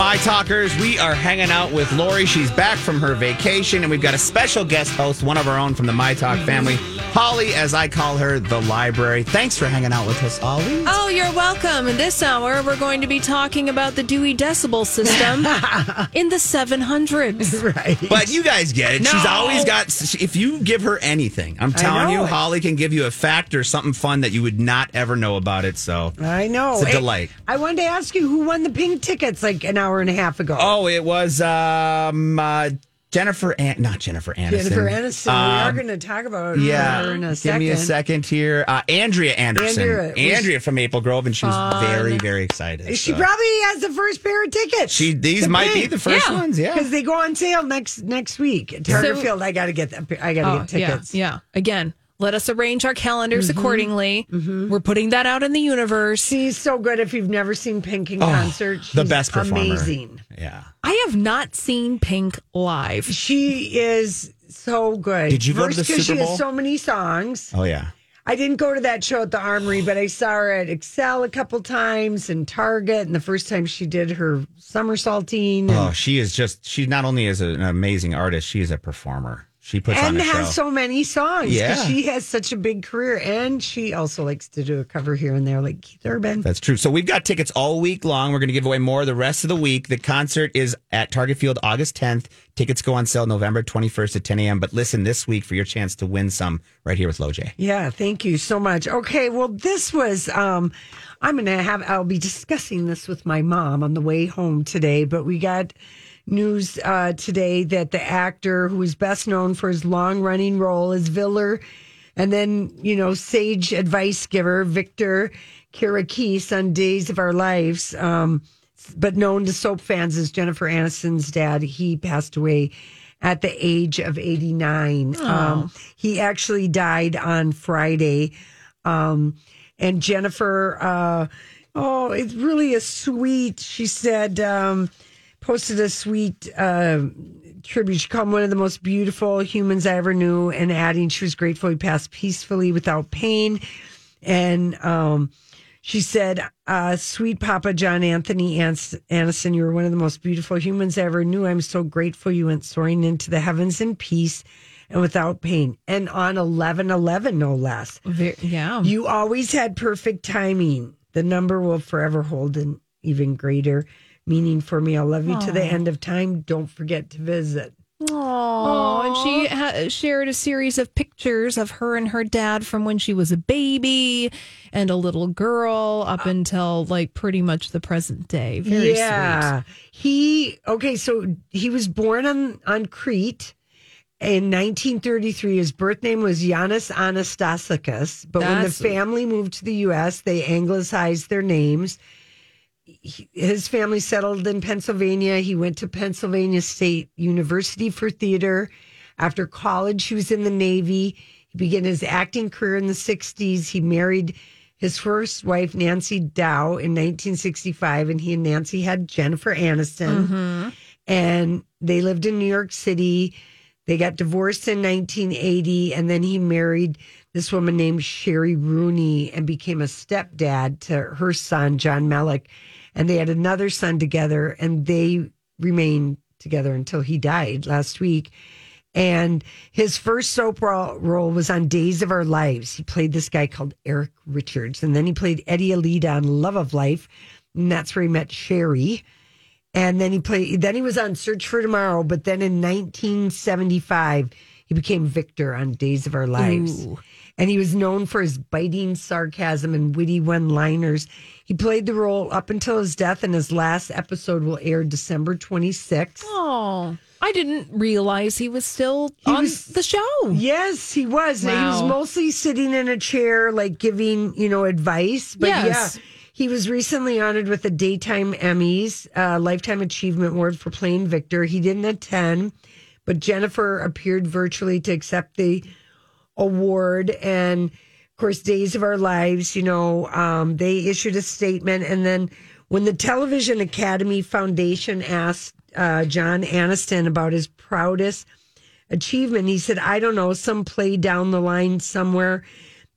My talkers, we are hanging out with Lori. She's back from her vacation, and we've got a special guest host, one of our own from the My Talk family, Holly, as I call her, the library. Thanks for hanging out with us, Holly. Oh, you're welcome. In this hour, we're going to be talking about the Dewey Decibel System in the 700s. Right. But you guys get it. She's always got, if you give her anything, I'm telling you, it. Holly can give you a fact or something fun that you would not ever know about it. So, I know. It's a Hey, delight. I wanted to ask you who won the pink tickets like an hour and a half ago. oh, it was um, uh, Jennifer, An- not Jennifer Aniston. Jennifer Aniston. we are Um, going to talk about Yeah, her in a give second. me a second here. Uh, Andrea Anderson, Andrea, Andrea, was- from Maple Grove, and she was very, very excited. She so. probably has the first pair of tickets. She these might be the first Yeah. ones. Yeah, because they go on sale next next week at Target So- Field. I got to get that. I got to Oh, get tickets. Yeah, yeah. Again, let us arrange our calendars Mm-hmm. accordingly. We're putting that out in the universe. She's so good. If you've never seen Pink in concert, she's Oh, the best performer. Amazing. Yeah. I have not seen Pink live. She is so good. Did you go to First, the Super She has so many songs. Oh yeah. I didn't go to that show at the Armory, but I saw her at Xcel a couple times and Target. And the first time she did her somersaulting and, Oh, she is just. She not only is an amazing artist, she is a performer. She puts on and a has show. so many songs. Yeah. she has such a big career, and she also likes to do a cover here and there, like Keith Urban. That's true. So we've got tickets all week long. We're going to give away more the rest of the week. The concert is at Target Field August 10th. Tickets go on sale November 21st at 10 a.m. But listen this week for your chance to win some right here with LoJ. Yeah, thank you so much. Okay, well, this was um I'm gonna have I'll be discussing this with my mom on the way home today, but we got news uh today that the actor who is best known for his long running role as Viller and then, you know, sage advice giver Victor Kiriakis on Days of Our Lives, um, but known to soap fans as Jennifer Aniston's dad, he passed away at the age of 89. Um, he actually died on Friday. Um, and Jennifer, uh, oh, it's really a sweet, she said, um, posted a sweet uh, tribute. She called him one of the most beautiful humans I ever knew, and adding she was grateful he passed peacefully without pain. And um, she said, uh, Sweet Papa John Anthony Aniston, you were one of the most beautiful humans I ever knew. I'm so grateful you went soaring into the heavens in peace and without pain. And on 11 11, no less. Yeah. You always had perfect timing. The number will forever hold an even greater meaning for me. I'll love you to the end of time. Don't forget to visit. Oh, and she ha- shared a series of pictures of her and her dad from when she was a baby and a little girl up until like pretty much the present day. Very yeah. He okay, so he was born on on Crete in 1933. His birth name was Yanis Anastasakis, but when the family moved to the US, they anglicized their names. He- his family settled in Pennsylvania. He went to Pennsylvania State University for theater. After college, he was in the Navy. He began his acting career in the 60s. He married his first wife, Nancy Dow, in 1965, and he and Nancy had Jennifer Aniston. Mm-hmm. And they lived in New York City. They got divorced in 1980, and then he married this woman named Sherry Rooney and became a stepdad to her son, John Melick. And they had another son together, and they remained together until he died last week. And his first soap role was on Days of Our Lives. He played this guy called Eric Richards. And then he played Eddie Aleata on Love of Life. And that's where he met Sherry. And then he played. Then he was on Search for Tomorrow. But then in 1975, he became Victor on Days of Our Lives. And he was known for his biting sarcasm and witty one-liners. He played the role up until his death, and his last episode will air December 26th. Oh, I didn't realize he was still on was- the show. Yes, he was. He was mostly sitting in a chair, like giving, you know, advice. But Yes. yeah, he was recently honored with the Daytime Emmys uh, Lifetime Achievement Award for playing Victor. He didn't attend, but Jennifer appeared virtually to accept the award. And of course, Days of Our Lives, you know, um, they issued a statement. And then when the Television Academy Foundation asked uh, John Aniston about his proudest achievement. He said, I don't know, some play down the line somewhere,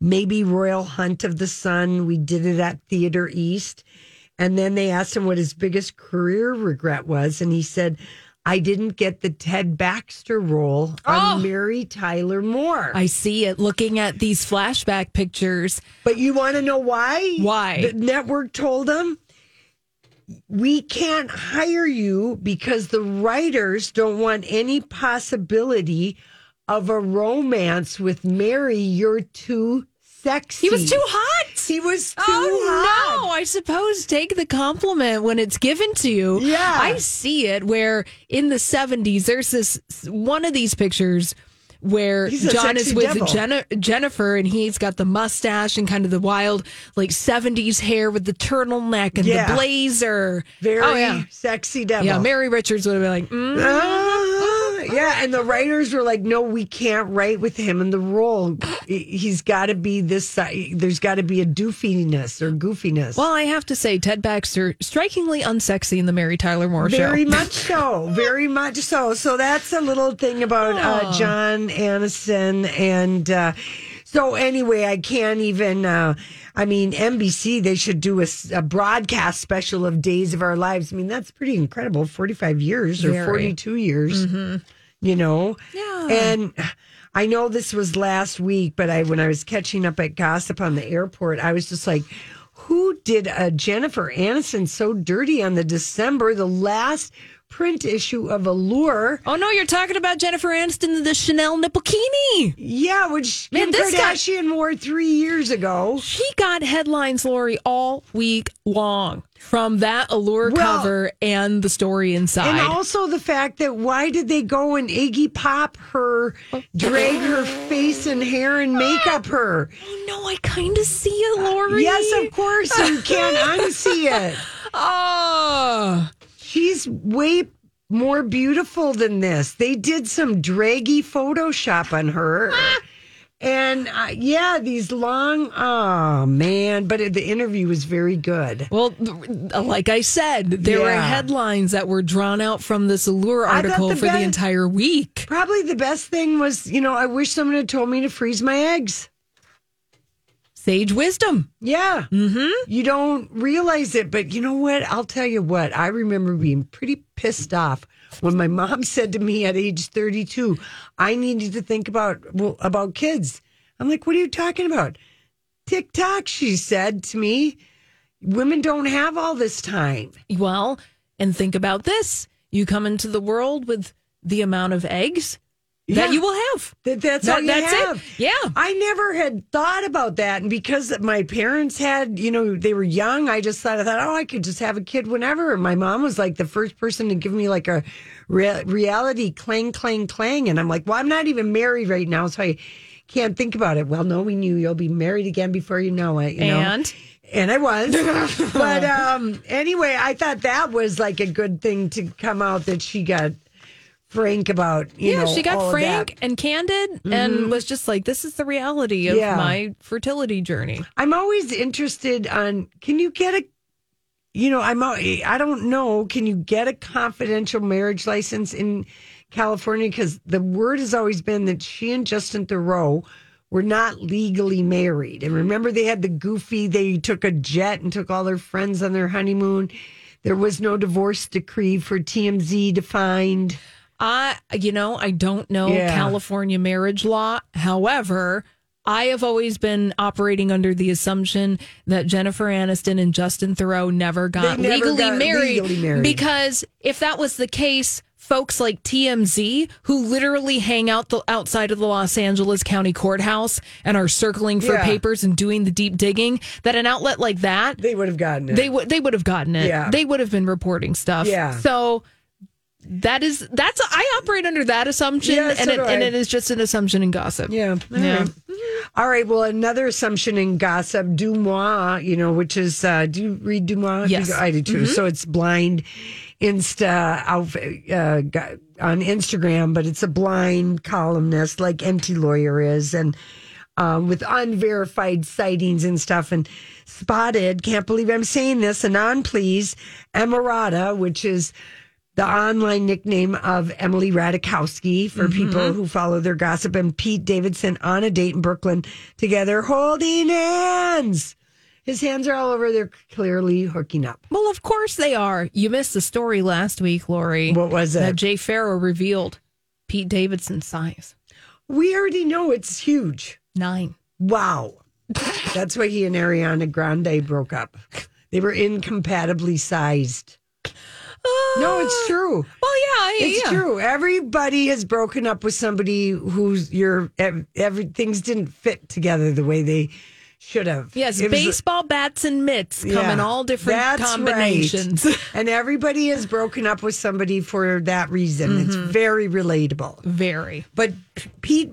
maybe Royal Hunt of the Sun. We did it at Theater East. And then they asked him what his biggest career regret was. And he said, I didn't get the Ted Baxter role on oh. Mary Tyler Moore. I see it looking at these flashback pictures. But you want to know why? Why? The network told them we can't hire you because the writers don't want any possibility of a romance with Mary. You're too sexy. He was too hot. He was too oh hot. no! I suppose take the compliment when it's given to you. Yeah. I see it. Where in the seventies, there's this one of these pictures where He's John is with. Jenna, Jennifer, and he's got the mustache and kind of the wild like seventies hair with the turtleneck and Yeah. the blazer. Very oh yeah, sexy devil. yeah. Mary Richards would have been like, mm. yeah, and the writers were like, "No, we can't write with him in the role. He's got to be this. si- There's got to be a doofiness or goofiness." Well, I have to say, Ted Baxter strikingly unsexy in the Mary Tyler Moore Very show. much so. Very much so. So that's a little thing about uh, John Aniston. And uh, so, anyway, I can't even. Uh, I mean, NBC, they should do a broadcast special of Days of Our Lives. I mean, that's pretty incredible. 45 years or Very. 42 years, you know? Yeah. And. I know this was last week, but I when I was catching up at gossip on the airport, I was just like, who did uh, Jennifer Aniston so dirty on the December, the last print issue of Allure? Oh no, you're talking about Jennifer Aniston the Chanel Nipplekini. Yeah, which Man, Kim this Kardashian wore three years ago. She got headlines, Lori, all week long from that allure Well- cover and the story inside. And also the fact that why did they go and Iggy Pop her, drag her face and hair and makeup her? oh no, I kind of see it, Lori. Yes, of course. You can't unsee it. Oh, She's way more beautiful than this. They did some draggy Photoshop on her. And uh, yeah, these long, oh man, but it, the interview was very good. well, like I said, there were headlines that were drawn out from this allure article the for the entire week. Probably the best thing was, you know, I wish someone had told me to freeze my eggs. Sage wisdom. Yeah. Mm-hmm. You don't realize it, but you know what? I'll tell you what. I remember being pretty pissed off when my mom said to me at age 32, I needed to think about well, about kids. I'm like, what are you talking about? TikTok, she said to me. Women don't have all this time. Well, and think about this: you come into the world with the amount of eggs Yeah. that you will have. That that's That- all you that's it. have. Yeah. I never had thought about that, and because my parents had, you know, they were young. I just thought I thought, oh, I could just have a kid whenever. And my mom was like the first person to give me like a rea- reality clang, clang, clang, and I'm like, well, I'm not even married right now, so I can't think about it. Well, knowing you, you'll be married again before you know it. You know? And? and I was, but um, anyway, I thought that was like a good thing to come out that she got frank about. You yeah, know, she got all of that. Mm-hmm. frank and candid and was just like, this is the reality of Yeah. my fertility journey. I'm always interested on can you get a you know, I'm I don't know, can you get a confidential marriage license in California cuz the word has always been that she and Justin Theroux were not legally married. And remember they had the goofy they took a jet and took all their friends on their honeymoon. There was no divorce decree for TMZ defined. I, you know, I don't know Yeah. California marriage law. However, I have always been operating under the assumption that Jennifer Aniston and Justin Theroux never got never legally, got married, legally married. because if that was the case, folks like TMZ who literally hang out the outside of the Los Angeles County Courthouse and are circling for Yeah. papers and doing the deep digging, that an outlet like that They would have gotten it. they would they would have gotten it. Yeah. They would have been reporting stuff. Yeah. So that is that's I operate under that assumption Yeah, so and it, and it is just an assumption in gossip. Yeah. All Yeah. right. All right. Well, another assumption in gossip, DeuxMoi, you know, which is, uh, do you read DeuxMoi? Yes. I do too. So it's blind Insta outfit, uh, on Instagram, but it's a blind columnist like Enty Lawyer is. And, um, with unverified sightings and stuff and spotted, can't believe I'm saying this, Anon Please, Emrata, which is the online nickname of Emily Ratajkowski for mm-hmm. people who follow their gossip, and Pete Davidson on a date in Brooklyn together, holding hands. His hands are all over. They're clearly hooking up. Well, of course they are. You missed the story last week, Lori. What was it? That? Jay Pharoah revealed Pete Davidson's size. We already know it's huge. Nine. Wow. That's why he and Ariana Grande broke up. They were incompatibly sized. No, it's true. Well, yeah, It's yeah. true. Everybody has broken up with somebody who's your ev- every things didn't fit together the way they should have. Yes, It was- baseball bats and mitts come Yeah, in all different that's right. combinations. and everybody has broken up with somebody for that reason. It's Mm-hmm. very relatable. Very. But Pete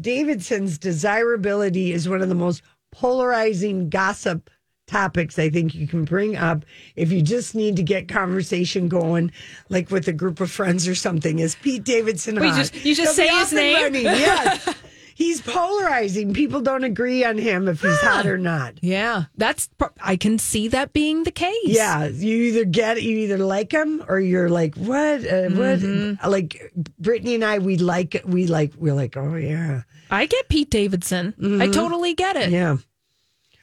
Davidson's desirability is one of the most polarizing gossip topics I think you can bring up if you just need to get conversation going, like with a group of friends or something. Is Pete Davidson hot? just- you just He'll say his name? running. Yes. He's polarizing. People don't agree on him if he's hot or not. Yeah, that's. I can see that being the case. Yeah, you either get it, you either like him or you're like, what? Uh, What? Mm-hmm. Like Brittany and I, we like. We like, we're like, oh yeah, I get Pete Davidson. I totally get it. Mm-hmm. yeah.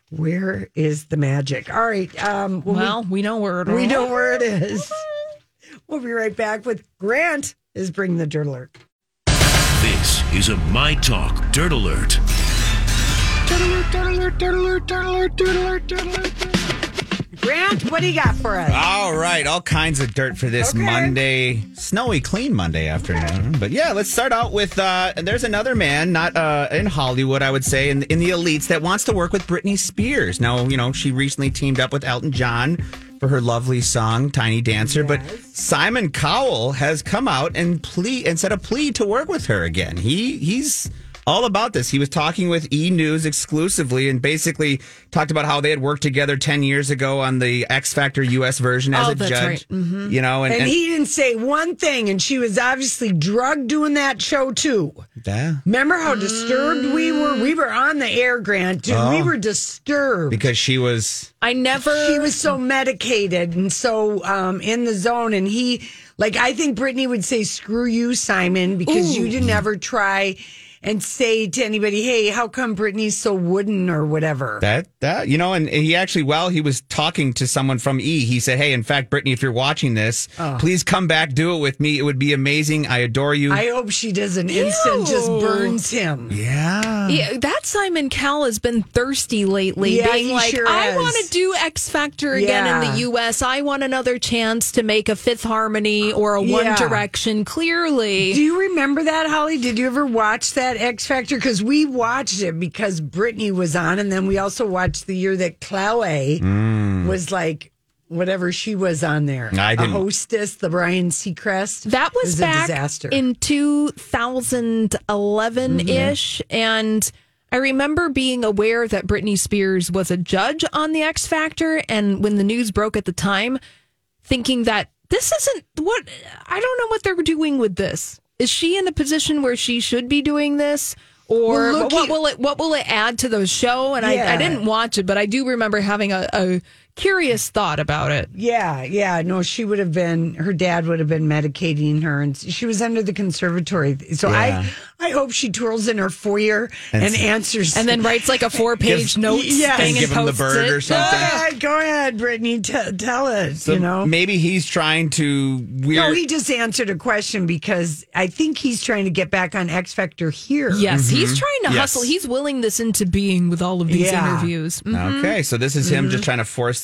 Where is the magic? All right. Um, when Well, we know where it we, we know where it is. We'll be right back with Grant. Is bring the dirt alert. This is a My Talk Dirt Alert. Dirt alert, dirt alert, dirt alert, dirt alert, dirt alert, dirt alert, dirt alert. Grant, what do you got for us? All right, all kinds of dirt for this Okay. Monday, snowy, clean Monday afternoon. But yeah, let's start out with uh, there's another man, not uh, in Hollywood, I would say, in, in the elites, that wants to work with Britney Spears. Now, you know, she recently teamed up with Elton John for her lovely song "Tiny Dancer," but Simon Cowell has come out and plea and said a plea to work with her again. He he's all about this. He was talking with E News exclusively and basically talked about how they had worked together 10 years ago on the X Factor US version as Oh, a that's judge. right. Mhm. You know, and, And and- he didn't say one thing, and she was obviously drugged doing that show too. Yeah. Remember how disturbed we were? We were on the air, Grant. Dude, we Oh. were disturbed. because she was I never. she was so medicated and so um, in the zone. And he, like, I think Brittany would say, "Screw you, Simon," because you didn't ever try and say to anybody, "Hey, how come Brittany's so wooden or whatever?" that that you know, and he actually while he was talking to someone from E, he said, "Hey, in fact, Brittany, if you're watching this, oh. please come back, do it with me. It would be amazing. I adore you." Oh. I hope she does an instant just burns him. yeah. Yeah, that Simon Cowell has been thirsty lately, Yeah, being he like, sure I want to do X Factor again in the U.S. I want another chance to make a Fifth Harmony or a One Yeah. Direction. Clearly, Do you remember that, Holly? Did you ever watch that X Factor? Because we watched it because Brittany was on, and then we also watched the year that Chloe mm. was like whatever she was on there. I a didn't- hostess, the Brian Seacrest. that was, It back a disaster. in 2011 ish, mm-hmm. and I remember being aware that Britney Spears was a judge on the X Factor, and when the news broke at the time, thinking that this isn't what I don't know what they're doing with this. Is she in a position where she should be doing this? Or Well, what, look, will it what will it add to the show? And I, I didn't watch it, but I do remember having a, a curious thought about it. Yeah, yeah. No, she would have been. Her dad would have been medicating her, and she was under the conservatory. So Yeah. I, I hope she twirls in her foyer and, And answers, And then writes like a four page note Yes. thing And and give him the posts bird it. or Go something. ahead, go ahead, Brittany. T- tell it. So you know. maybe he's trying to weird. No, he just answered a question because I think he's trying to get back on X Factor here. Yes, he's mm-hmm. trying to Yes. hustle. He's willing this into being with all of these Yeah. interviews. Mm. Okay, so this is him mm-hmm. just trying to force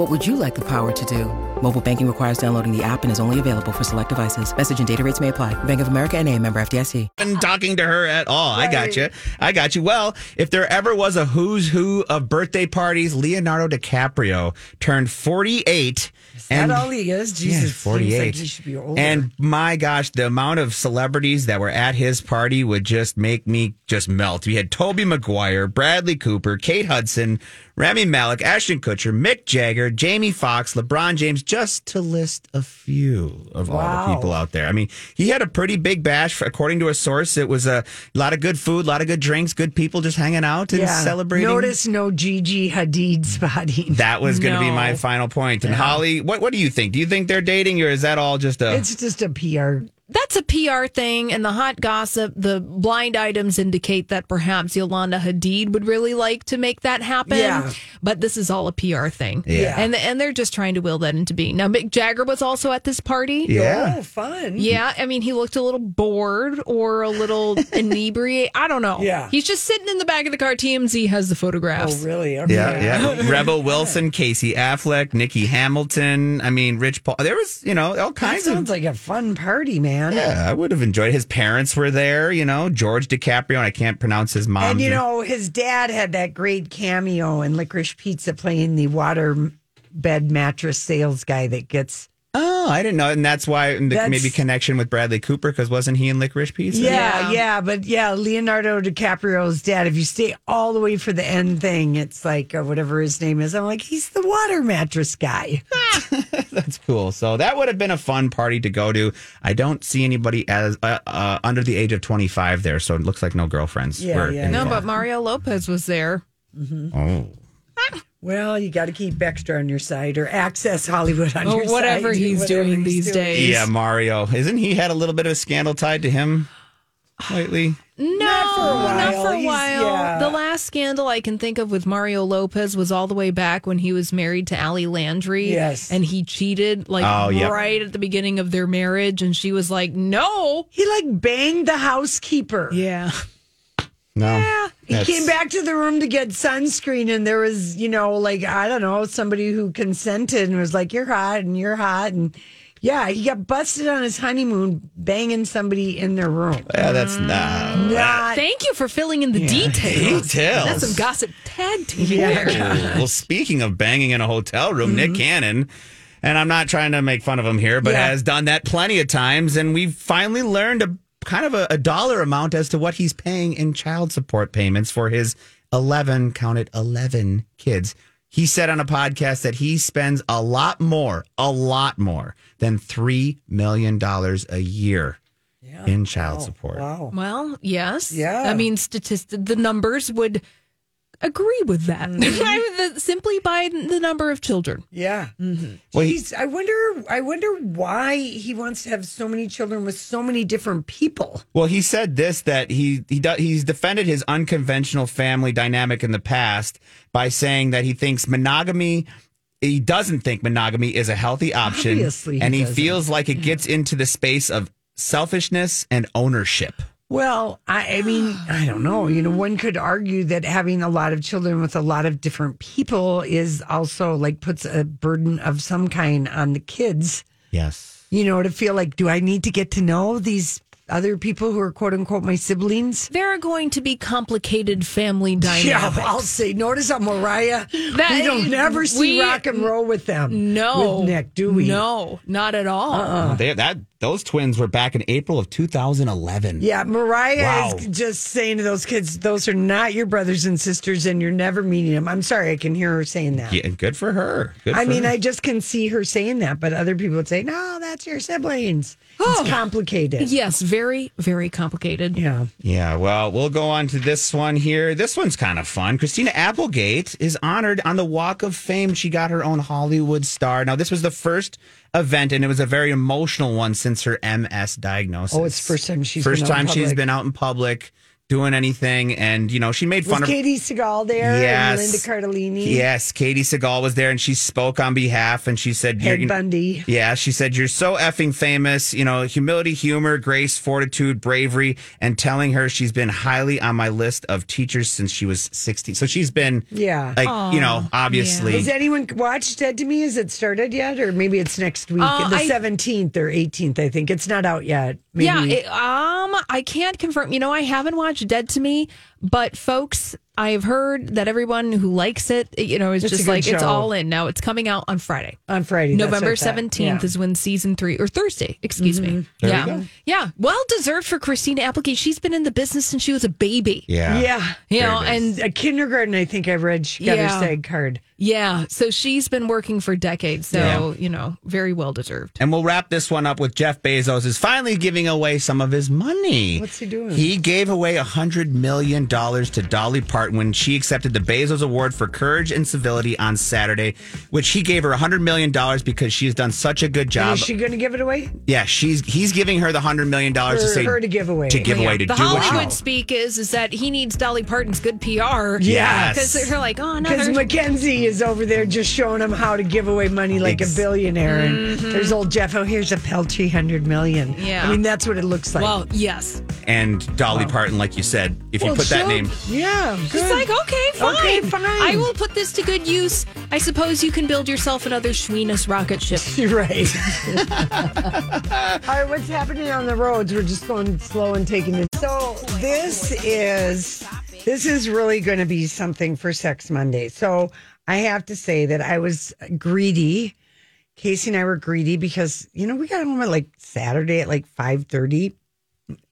What would you like the power to do? Mobile banking requires downloading the app and is only available for select devices. Message and data rates may apply. Bank of America and a member FDIC. been talking to her at all. I got you. I got you. Well, if there ever was a who's who of birthday parties, Leonardo DiCaprio turned 48. That all he is? Jesus, yeah, 48. like he should be older. And my gosh, the amount of celebrities that were at his party would just make me just melt. We had Tobey Maguire, Bradley Cooper, Kate Hudson, Rami Malek, Ashton Kutcher, Mick Jagger, Jamie Foxx, LeBron James, just to list a few of all the people out there. I mean, he had a pretty big bash. According to a source, it was a lot of good food, a lot of good drinks, good people just hanging out and celebrating. Notice no Gigi Hadid spotting. that was going to be my final point. And Holly, what what do you think? Do you think they're dating, or is that all just a? It's just a PR. That's a PR thing, and the hot gossip, the blind items indicate that perhaps Yolanda Hadid would really like to make that happen. Yeah. But this is all a PR thing. Yeah. And and they're just trying to will that into being. Now, Mick Jagger was also at this party. yeah. Oh, fun. Yeah, I mean, he looked a little bored or a little inebriated. I don't know. Yeah. He's just sitting in the back of the car. TMZ has the photographs. Oh, really? Okay. Yeah, yeah. Rebel Wilson, Casey Affleck, Nikki Hamilton. I mean, Rich Paul. There was, you know, all That kinds of. sounds like a fun party, man. Yeah, I would have enjoyed. His parents were there. You know, George DiCaprio, and I can't pronounce his mom. And you know, his dad had that great cameo in Licorice Pizza playing the water bed mattress sales guy that gets. Oh, I didn't know, and that's why the, That's- maybe connection with Bradley Cooper because wasn't he in Licorice Pizza? Yeah, Yeah. yeah, but yeah, Leonardo DiCaprio's dad. If you stay all the way for the end thing, it's like uh, whatever his name is. I'm like, he's the water mattress guy. that's cool. So that would have been a fun party to go to. I don't see anybody as uh, uh, under the age of 25 there, so it looks like no girlfriends. Yeah, were yeah, No, but Mario Lopez was there. oh. Well, you got to keep extra on your side or access Hollywood on Or your side. whatever he's doing these days. Yeah, Mario. Isn't he had a little bit of a scandal tied to him lately? No, Not for a while. Not for a while. yeah. The last scandal I can think of with Mario Lopez was all the way back when he was married to Ali Landry. Yes. And he cheated like Oh, yep. right at the beginning of their marriage. And she was like, no. He like banged the housekeeper. Yeah. No. He That's- came back to the room to get sunscreen, and there was, you know, like I don't know, somebody who consented and was like, "You're hot, and you're hot," and yeah, he got busted on his honeymoon banging somebody in their room. Yeah, that's not. Mm. Not Thank you for filling in the details. Details. That's some gossip tag team Yeah. well, speaking of banging in a hotel room, Nick mm-hmm. Cannon, and I'm not trying to make fun of him here, but Yeah. has done that plenty of times, and we've finally learned a kind of a, a dollar amount as to what he's paying in child support payments for his 11, count it, 11 kids. He said on a podcast that he spends a lot more, a lot more than $3 million a year in child support. wow. Well, yes. Yeah. I mean, statistic, the numbers would agree with that. Mm-hmm. I mean, the- simply by the number of children. Yeah. Mm-hmm. Well, he- Jeez, I wonder. I wonder why he wants to have so many children with so many different people. Well, he said this that he he do, he's defended his unconventional family dynamic in the past by saying that he thinks monogamy he doesn't think monogamy is a healthy option, Obviously he and he doesn't. feels like it gets into the space of selfishness and ownership. Well, I, I mean, I don't know. You know, one could argue that having a lot of children with a lot of different people is also like puts a burden of some kind on the kids. Yes. You know, to feel like, do I need to get to know these other people who are quote unquote my siblings? There are going to be complicated family dynamics. Yeah, I'll say. Notice how Mariah, That- we don't never see we- rock and roll with them. no, with Nick, do we? No, not at all. Uh-uh. They, that those twins were back in April of 2011. Yeah, Mariah Wow. is just saying to those kids, those are not your brothers and sisters, and you're never meeting them. I'm sorry, I can hear her saying that. Yeah, good for her. Good I for mean, her. I just can see her saying that, but other people would say, no, that's your siblings. Oh. It's complicated. Yes, very, very complicated. Yeah. Yeah, well, we'll go on to this one here. This one's kind of fun. Christina Applegate is honored on the Walk of Fame. She got her own Hollywood star. Now, this was the first event, and it was a very emotional one since her MS diagnosis. Oh, it's first time she's first been out in time she's public. been out in public doing anything, and you know, she made Was fun of. Katey Sagal there? Yes. And Linda Cardellini? Yes, Katey Sagal was there and she spoke on behalf and she said, Ted you're- Bundy. Yeah, she said, You're so effing famous. You know, humility, humor, grace, fortitude, bravery, and telling her she's been highly on my list of teachers since she was 16. So she's been, Yeah. like, you know, obviously. Has anyone watched Dead to Me? Has it started yet? Or maybe it's next week, Uh, the I- 17th or 18th, I think. It's not out yet. Maybe. Yeah, it, um, I can't confirm. You know, I haven't watched Dead to Me, but folks, I've heard that everyone who likes it, you know, is It's just good like it's all in. Now it's coming out on Friday. on Friday. November what I thought. seventeenth Yeah. is when season three or Thursday, excuse me. Mm-hmm. There yeah, we go. yeah. Well deserved for Christina Applegate. She's been in the business since she was a baby. yeah. Yeah. You know, There it is. and A kindergarten, I think I read she got Yeah. her SAG card. yeah, so she's been working for decades. So you know, very well deserved. And we'll wrap this one up with Jeff Bezos is finally giving away some of his money. What's he doing? He gave away a hundred million dollars to Dolly Parton when she accepted the Bezos Award for Courage and Civility on Saturday, which he gave her a hundred million dollars because she's done such a good And job. is she going to give it away? yeah, she's he's giving her the hundred million dollars to For say her to give away. to give Yeah. away to the do what she Hollywood speak is is that he needs Dolly Parton's good PR. Yes. because they're like, oh, no. Because another. Mackenzie is over there just showing him how to give away money like Ex- a billionaire. And mm-hmm. there's old Jeff, oh, here's a paltry hundred million. Yeah. I mean, that's what it looks like. well, yes. And Dolly Parton, like you said, if you put that she'll- name, Yeah. It's good. like, okay, fine. Okay, fine. I will put this to good use. I suppose you can build yourself another Schweenus rocket ship. You're right. All right, what's happening on the roads? We're just going slow and taking it. So this is this is really going to be something for Sex Monday. So I have to say that I was greedy. Casey and I were greedy because you know we got home at like Saturday at like five thirty.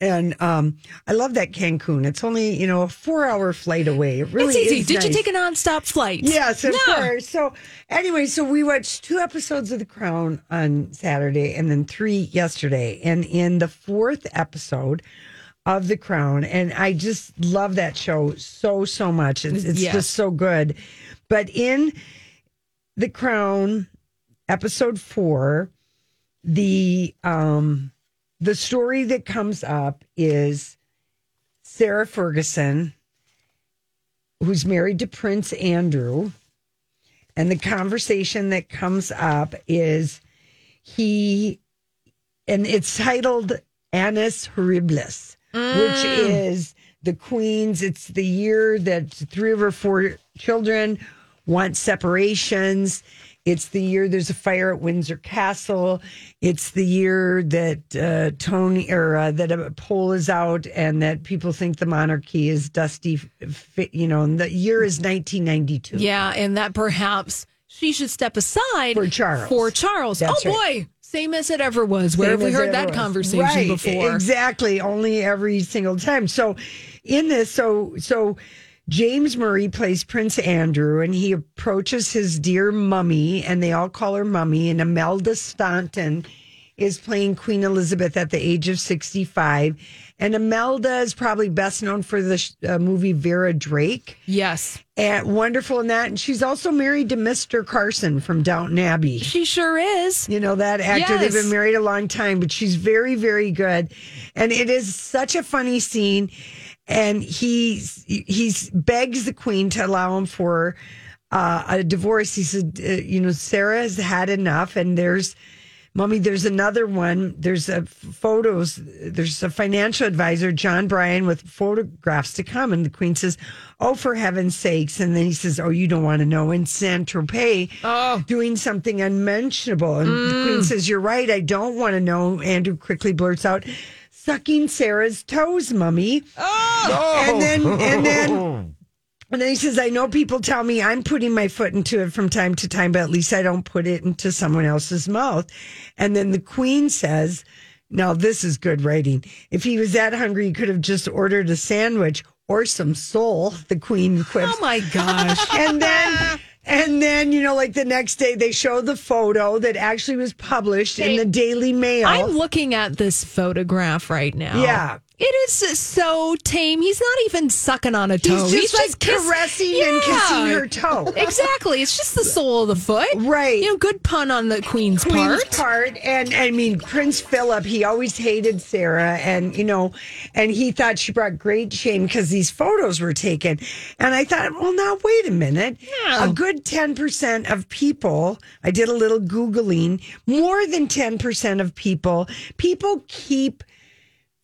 And um, I love that Cancun. It's only you know a four-hour flight away. It really it's easy. is Did you take a nonstop flight? Yes, of No. course. So anyway, so we watched two episodes of The Crown on Saturday and then three yesterday. And in the fourth episode of The Crown, and I just love that show so, so much. It's, it's Yes. just so good. But in The Crown, episode four, the um the story that comes up is Sarah Ferguson who's married to Prince Andrew. And the conversation that comes up is he, and it's titled Annus Horribilis, which mm. is the Queen's. It's the year that three of her four children want separations. It's the year there's a fire at Windsor Castle. It's the year that uh, Tony or uh, that a poll is out and that people think the monarchy is dusty. You know, and the year is 1992. Yeah, and that perhaps she should step aside For Charles. For Charles. That's oh right. boy, same as it ever was. Where have we heard that was. conversation Right, before? Exactly. Only every single time. So in this, so so James Murray plays Prince Andrew and he approaches his dear mummy, and they all call her mummy, and Imelda Staunton is playing Queen Elizabeth at the age of 65. And Imelda is probably best known for the sh- uh, movie Vera Drake. Yes, And wonderful in that. And she's also married to Mr. Carson from Downton Abbey. she sure is. You know, that actor, they've been married a long time, but she's very, very good. And it is such a funny scene. And he he's begs the queen to allow him for uh, a divorce. He said, uh, you know, Sarah has had enough, and there's. Mommy, there's another one. There's a photos. There's a financial advisor, John Bryan, with photographs to come. And the Queen says, "Oh, for heaven's sakes!" And then he says, "Oh, you don't want to know." In Saint Tropez, oh. doing something unmentionable. And the Queen says, "You're right. I don't want to know." Andrew quickly blurts out, "Sucking Sarah's toes, Mummy." Oh, and then and then. And then he says, I know people tell me I'm putting my foot into it from time to time, but at least I don't put it into someone else's mouth. And then the queen says, Now this is good writing. If he was that hungry, he could have just ordered a sandwich or some soul, the queen quips. Oh my gosh. and then and then, you know, like the next day they show the photo that actually was published in the Daily Mail. I'm looking at this photograph right now. Yeah. It is so tame. He's not even sucking on a toe. He's just like kiss- caressing and kissing her toe. Exactly. It's just the sole of the foot. Right. You know, good pun on the queen's, Queen's part. part. And I mean, Prince Philip, he always hated Sarah. And, you know, and he thought she brought great shame because these photos were taken. And I thought, well, now, wait a minute. Yeah. A good 10% of people, I did a little Googling, more than 10% of people, people keep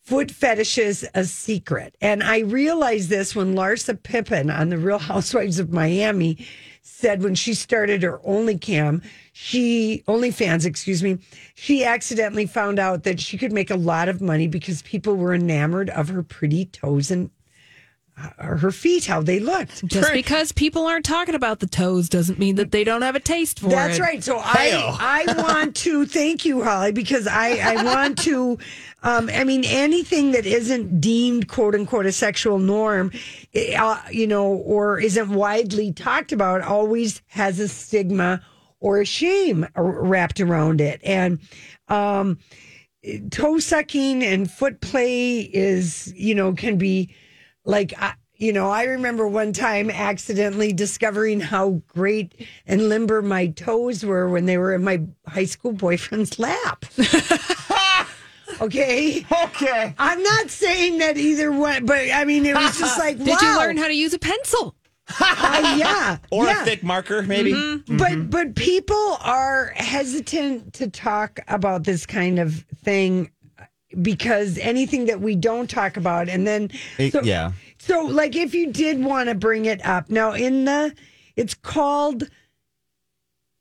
foot fetishes a secret. And I realized this when Larsa Pippen on The Real Housewives of Miami said when she started her OnlyCam, she OnlyFans, excuse me, she accidentally found out that she could make a lot of money because people were enamored of her pretty toes and her feet, how they looked. Just because people aren't talking about the toes doesn't mean that they don't have a taste for That's it. That's right. So I, I want to thank you, Holly, because I, I want to, um, I mean, anything that isn't deemed quote unquote a sexual norm, eh, uh, you know, or isn't widely talked about always has a stigma or a shame wrapped around it. And, um, toe sucking and foot play is, you know, can be like, I, you know, I remember one time accidentally discovering how great and limber my toes were when they were in my high school boyfriend's lap. okay. Okay. I'm not saying that either one, but I mean, it was just like, Did wow. you learn how to use a pencil? Uh, yeah. Or yeah. a thick marker, maybe. But but people are hesitant to talk about this kind of thing because anything that we don't talk about and then It- so, yeah. so like if you did want to bring it up now in the it's called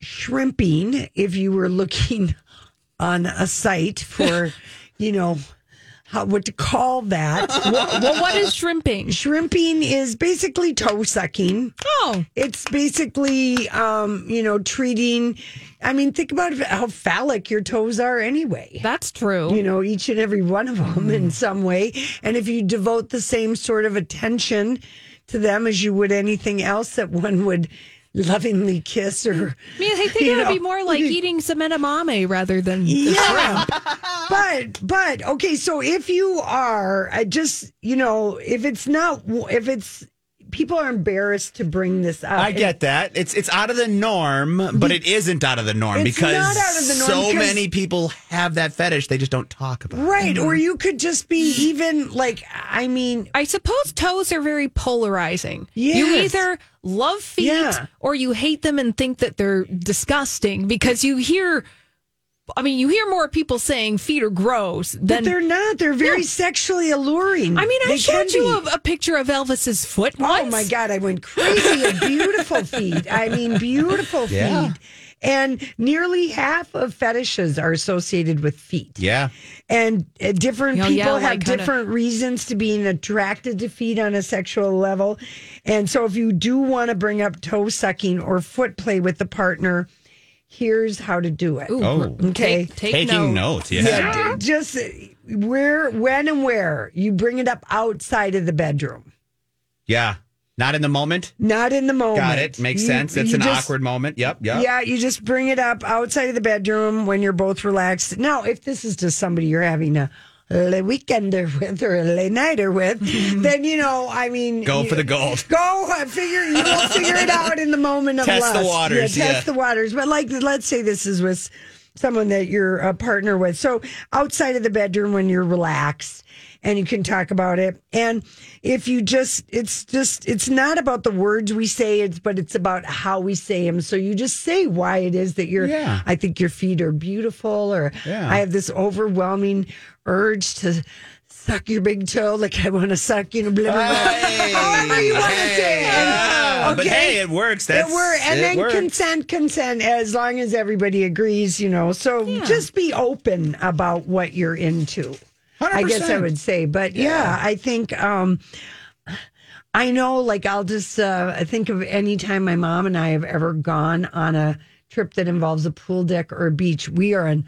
shrimping if you were looking on a site for you know how what to call that Well, what is shrimping? shrimping is basically toe sucking Oh, it's basically, um, you know, treating. I mean, think about how phallic your toes are anyway. that's true. You know, each and every one of them in some way. And if you devote the same sort of attention to them as you would anything else that one would lovingly kiss or. I mean, I think it would know, be more like eating some edamame rather than Yeah. but but okay, so if you are I just you know if it's not if it's people are embarrassed to bring this up. I get that. It's it's out of the norm, but it isn't out of the norm It's because not out of the norm so because- many people have that fetish. They just don't talk about it. Right. Or you could just be mm-hmm. even like, I mean, I suppose toes are very polarizing. You either love feet Yeah. or you hate them and think that they're disgusting because you hear, I mean, you hear more people saying feet are gross but than. they're not. They're very No. sexually alluring. I mean, I They showed you a, a picture of Elvis's foot Oh my God. I went crazy at beautiful feet. I mean, beautiful Yeah. feet. And nearly half of fetishes are associated with feet. Yeah. And uh, different Oh, people yeah, have like kinda- different reasons to being attracted to feet on a sexual level. And so if you do want to bring up toe sucking or foot play with the partner, here's how to do it. Oh. Okay. Take, take Taking note. notes. Yeah. Yeah, just where, when, and where you bring it up outside of the bedroom, Yeah. Not in the moment. not in the moment. Got it. Makes You- sense. It's an just- awkward moment. Yep. Yep. Yeah, you just bring it up outside of the bedroom when you're both relaxed. Now, if this is just somebody you're having a, a weekender with or a late nighter with, then you know, I mean, Go you- for the gold. Go uh, figure. You will figure it out in the moment of love. Test the waters, Yeah, yeah. test the waters. But like, let's say this is with someone that you're a partner with. So outside of the bedroom when you're relaxed and you can talk about it. And if you just, it's just, it's not about the words we say, it's, but it's about how we say them. So you just say why it is that you're, Yeah. I think your feet are beautiful, or Yeah. I have this overwhelming urge to suck your big toe, like I want to suck, you know, blah, blah, blah. However you want to say it. yeah. But Okay. hey, it works. That's, it works. And it then works. consent, consent, as long as everybody agrees, you know. So just be open about what you're into. I guess I would say. But yeah, I think um I know like I'll just uh I think of any time my mom and I have ever gone on a trip that involves a pool deck or a beach, we are on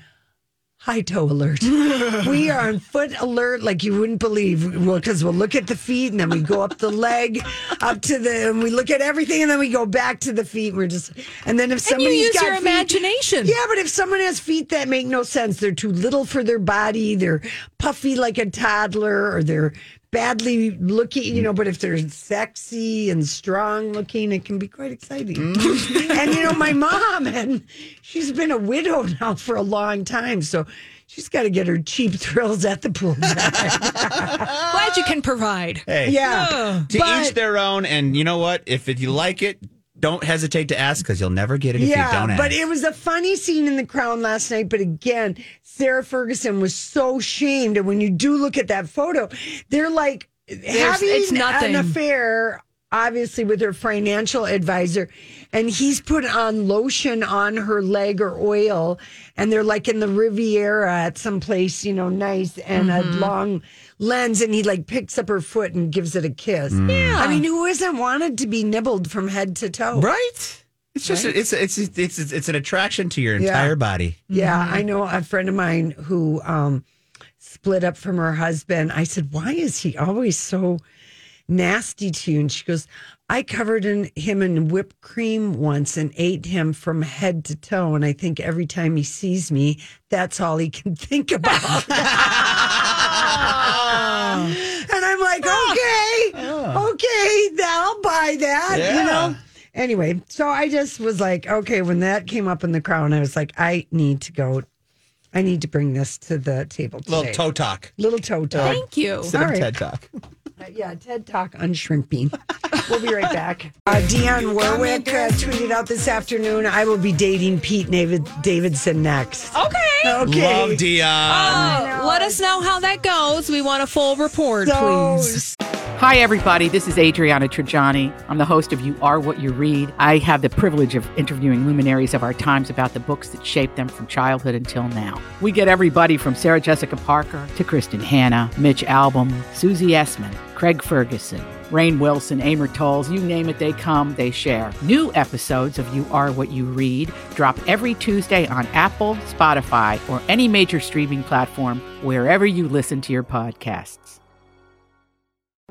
high toe alert. we are on foot alert like you wouldn't believe. Well, because we'll look at the feet and then we go up the leg, up to the, and we look at everything and then we go back to the feet. We're just, and then if somebody you use got your feet- imagination. yeah, but if someone has feet that make no sense, they're too little for their body, they're puffy like a toddler, or they're badly looking, you know, but if they're sexy and strong looking, it can be quite exciting. Mm. and, you know, my mom, and she's been a widow now for a long time. So she's got to get her cheap thrills at the pool. Glad you can provide. Hey, yeah. to But- each their own. And you know what? If you like it, don't hesitate to ask because you'll never get it if you don't ask. but it was a funny scene in The Crown last night. But again, Sarah Ferguson was so shamed. And when you do look at that photo, they're like having it's nothing. an affair, obviously, with her financial advisor. And he's put on lotion on her leg or oil. And they're like in the Riviera at some place, you know, nice and a Mm-hmm. long lens. And he like picks up her foot and gives it a kiss. Yeah. I mean, who isn't wanted to be nibbled from head to toe? right? It's just it's, it's it's it's it's an attraction to your Yeah. entire body. Yeah, I know a friend of mine who um, split up from her husband. I said, "Why is he always so nasty to you?" And she goes, "I covered in him in whipped cream once and ate him from head to toe, and I think every time he sees me, that's all he can think about." and I'm like, "Okay, okay, I'll buy that," you know. Anyway, so I just was like, okay, when that came up in the crown, I was like, I need to go. I need to bring this to the table today. Little toe talk. Little toe talk. Thank you. Instead All of right. TED talk. Uh, yeah, TED Talk on shrimping. we'll be right back. Uh, Dionne Warwick uh, tweeted out this afternoon, I will be dating Pete David- Davidson next. Okay. Okay. Love Dionne. Uh, let us know how that goes. We want a full report, So, please. Hi, everybody. This is Adriana Trigiani. I'm the host of You Are What You Read. I have the privilege of interviewing luminaries of our times about the books that shaped them from childhood until now. We get everybody from Sarah Jessica Parker to Kristin Hannah, Mitch Albom, Susie Essman, Craig Ferguson, Rainn Wilson, Amor Towles, you name it, they come, they share. New episodes of You Are What You Read drop every Tuesday on Apple, Spotify, or any major streaming platform wherever you listen to your podcasts.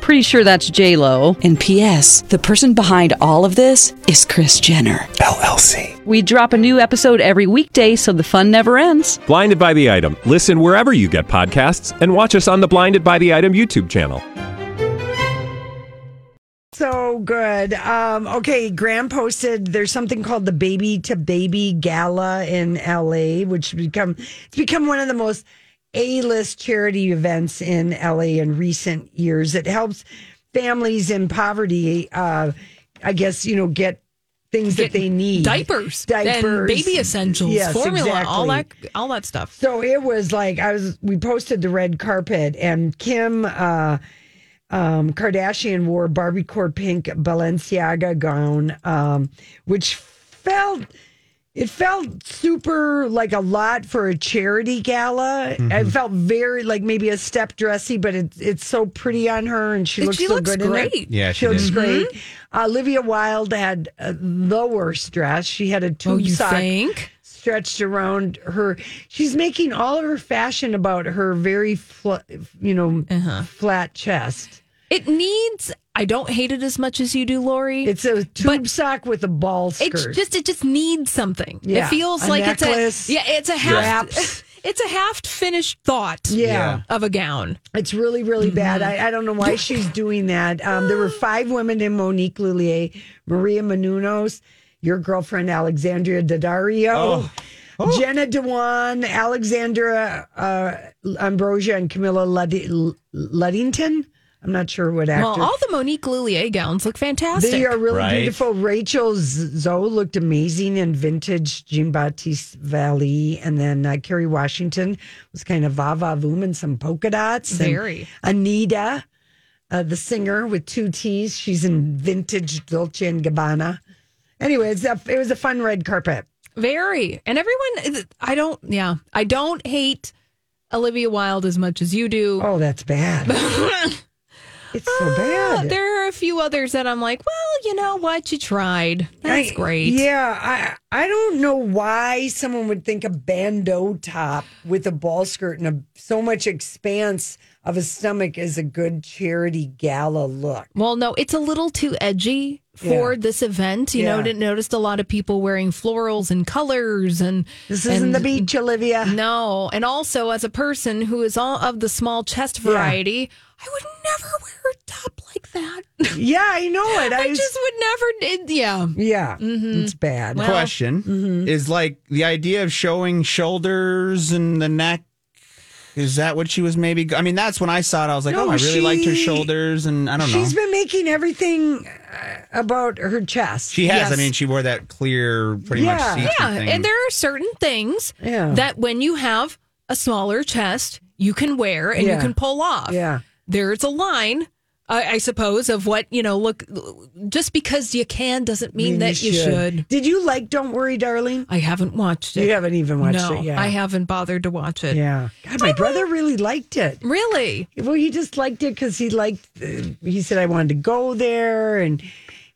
Pretty sure that's J Lo. And P.S. The person behind all of this is Kris Jenner LLC. We drop a new episode every weekday, so the fun never ends. Blinded by the item. Listen wherever you get podcasts, and watch us on the Blinded by the Item YouTube channel. so good. Um, okay, Graham posted there's something called the Baby to Baby Gala in LA, which become it's become one of the most A-list charity events in LA in recent years. It helps families in poverty, uh, I guess, you know, get things that they need. Diapers, Diapers. and baby essentials, Yes, formula, all that, all that stuff. So it was like I was. We posted the red carpet, and Kim uh, um, Kardashian wore Barbie core pink Balenciaga gown, um, which felt it felt super like a lot for a charity gala. It felt very like maybe a step dressy, but it's it's so pretty on her, and she looks she so looks good in great. it. Yeah, she, she looks did. great. Olivia Wilde had uh, the worst dress. She had a tube Oh, you sock think? stretched around her. She's making all of her fashion about her very, fl- you know, Uh-huh. flat chest. It needs. I don't hate it as much as you do, Lori. It's a tube sock with a ball skirt. It just it just needs something. Yeah, It feels a like necklace, it's a yeah, it's a half it's a half finished thought Yeah. of a gown. It's really, really bad. I, I don't know why she's doing that. Um, there were five women in Monique Lhuillier, Maria Menounos, your girlfriend Alexandria Daddario, Jenna Dewan, Alexandra uh, Ambrosio, and Camilla Lud- Luddington. I'm not sure what actor. Well, all the Monique Lhuillier gowns look fantastic. They are really Right. beautiful. Rachel Zoe looked amazing in vintage Giambattista Valli. And then uh, Kerry Washington was kind of va va voom and some polka dots. And Very. Anitta, uh, the singer with two T's, she's in vintage Dolce and Gabbana. Anyways, it was a fun red carpet. Very. And everyone I don't yeah. I don't hate Olivia Wilde as much as you do. Oh, that's bad. it's so Uh, bad. there are a few others that I'm like, well, you know what? You tried. That's I- great. Yeah, I I don't know why someone would think a bandeau top with a ball skirt and a, so much expanse of a stomach is a good charity gala look. Well, no, it's a little too edgy for Yeah. this event. You know, didn't noticed a lot of people wearing florals and colors and This isn't and- the beach, Olivia. No, and also as a person who is all of the small chest variety, I would never wear a top like that. Yeah, I know it. I, I just would never. It, yeah, yeah, Mhm. it's bad. Well- Question Mm-hmm. is like the idea of showing shoulders and the neck. Is that what she was maybe? I mean, that's when I saw it. I was like, No, oh, I really liked her shoulders, and I don't know. She's been making everything uh, about her chest. She has. I mean, she wore that clear, pretty Yeah. much see-through yeah, thing. and there are certain things Yeah. that when you have a smaller chest, you can wear and Yeah. you can pull off. Yeah. There's a line. I I suppose of what you know. Look, just because you can doesn't mean mean, that you should. Did you like Don't Worry, Darling? I haven't watched it. You haven't even watched no, it yet. I haven't bothered to watch it. Yeah. God, my brother really liked it. Really? Well, he just liked it because he liked. Uh, he said I wanted to go there, and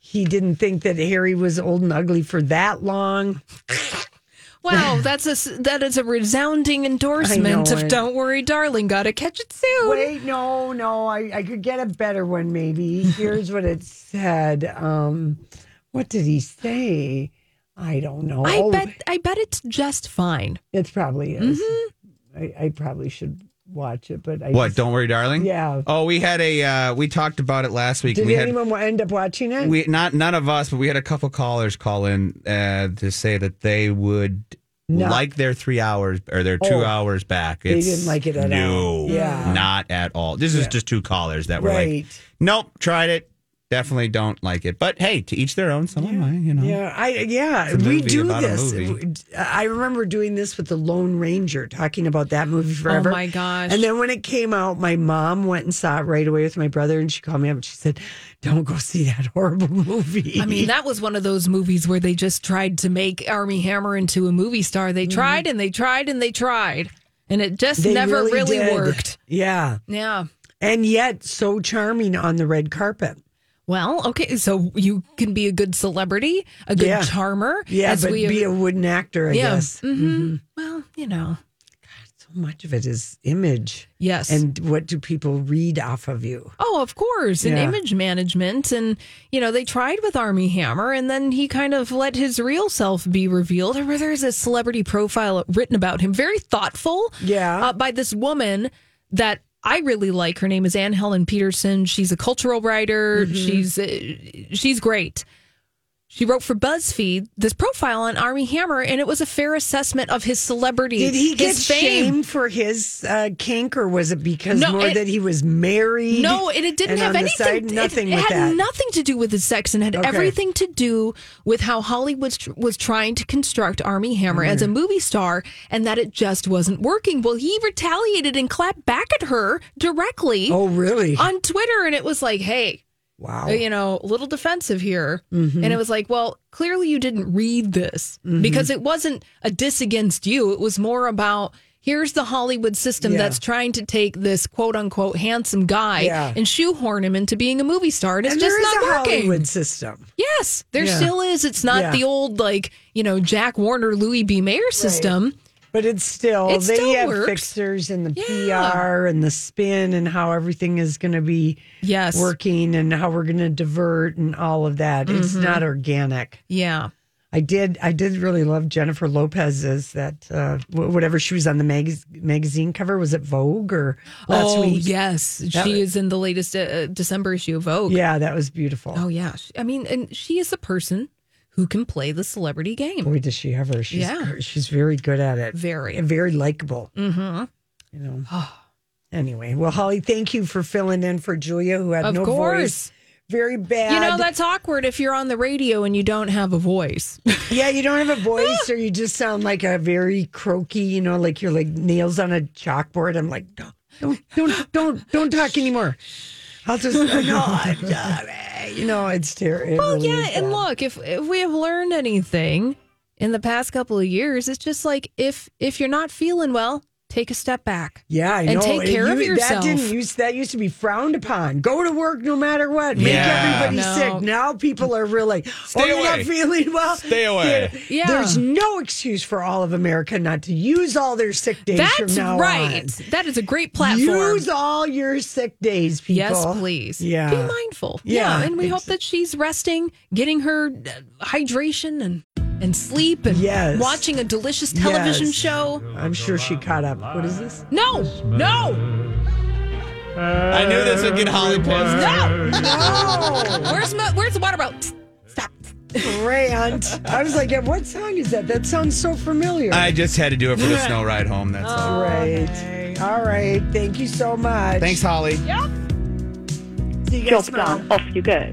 he didn't think that Harry was old and ugly for that long. Wow, that's a that is a resounding endorsement know of. "Don't worry, darling." Gotta catch it soon. Wait, no, no, I, I could get a better one maybe. Here's what it said. Um, what did he say? I don't know. I Oh, bet I bet it's just fine. it probably is. Mm-hmm. I, I probably should watch it, but I what? just- Don't worry, darling. Yeah. Oh, we had a. Uh, we talked about it last week. Did we had anyone end up watching it? we not none of us, but we had a couple callers call in uh, to say that they would Not- like their three hours or their two Oh. hours back. They didn't like it at no, all. Yeah. not at all. This is just two callers that were Right. like, nope, tried it, definitely don't like it. But hey, to each their own. Some of mine, you know. Yeah, I yeah, It's we do this. I remember doing this with the Lone Ranger, talking about that movie forever. Oh my gosh. And then when it came out, my mom went and saw it right away with my brother, and she called me up and she said, "Don't go see that horrible movie." I mean, that was one of those movies where they just tried to make Armie Hammer into a movie star. They tried and they tried and they tried, and it just Mm-hmm. They never really, did. worked. Yeah, Yeah. and yet so charming on the red carpet. Well, okay, so you can be a good celebrity, a good Yeah. charmer. Yeah, but we be a wooden actor, I yeah. guess. hmm Well, you know, So much of it is image. yes. And what do people read off of you? Oh, of course, and Yeah. image management, and you know they tried with Armie Hammer, and then he kind of let his real self be revealed. I remember there's a celebrity profile written about him, very thoughtful, Yeah. uh, by this woman that I really like. Her name is Anne Helen Petersen. She's a cultural writer. Mm-hmm. She's uh, she's great. She wrote for BuzzFeed this profile on Armie Hammer, and it was a fair assessment of his celebrity. Did he get fame. shamed for his uh, kink, or was it because No, more it- that he was married? No, and it didn't and have anything. side, nothing it, with had that. nothing to do with his sex, and had Okay. everything to do with how Hollywood was, was trying to construct Armie Hammer as a movie star, and that it just wasn't working. Well, he retaliated and clapped back at her directly Oh, really? on Twitter, and it was like, "Hey, wow. you know, a little defensive here. Mm-hmm. And it was like, well, clearly you didn't read this mm-hmm. because it wasn't a diss against you. It was more about here's the Hollywood system Yeah. that's trying to take this quote unquote handsome guy Yeah. and shoehorn him into being a movie star. And it's and just not a working. Hollywood system. Yes, there Yeah. still is. It's not the old, like, you know, Jack Warner, Louis B. Mayer system. But it's still It they still have works. fixers and the Yeah. PR and the spin and how everything is going to be Yes. working and how we're going to divert and all of that. It's Mhm. not organic. Yeah. I did. I did really love Jennifer Lopez's that uh, whatever she was on the mag- magazine cover. Was it Vogue or last oh, week? yes. That she was- is in the latest uh, December issue of Vogue. Yeah, that was beautiful. Oh, yeah. I mean, and she is a person who can play the celebrity game. Boy, does she ever? She's, Yeah. she's very good at it. Very. and very likable. Mm-hmm. You know. Anyway, well, Holly, thank you for filling in for Julia, who had Of no course. voice. Very bad. You know, that's awkward if you're on the radio and you don't have a voice. yeah, you don't have a voice, or you just sound like a very croaky. You know, like you're like nails on a chalkboard. I'm like, don't, don't, don't, don't, don't talk anymore. I'll just no, oh, I'm sorry. You know, it's terrible. Well, yeah, and look, if if we have learned anything in the past couple of years, it's just like if if you're not feeling well, take a step back. Yeah, I and know. take care of you- yourself. That didn't use that used to be frowned upon. Go to work no matter what. Make Yeah. everybody No. sick. Now people are really Stay oh, you're not away. feeling well. Stay away. There- Yeah. There's no excuse for all of America not to use all their sick days from That's now right. on. That is a great platform. Use all your sick days, people. Yes, please. Yeah. Be mindful. Yeah, and we ex- hope that she's resting, getting her uh, hydration and and sleep and Yes. watching a delicious television Yes. show. I'm sure she caught up. What is this? No, no, I knew this would get Holly pissed. no. No. Where's my, where's the water bottle? Stop. Rant. I was like, what song is that? That sounds so familiar. I just had to do it for the snow ride home. That's all. Right. All right. Thank you so much. Thanks, Holly. Yep. See you guys tomorrow. off you go.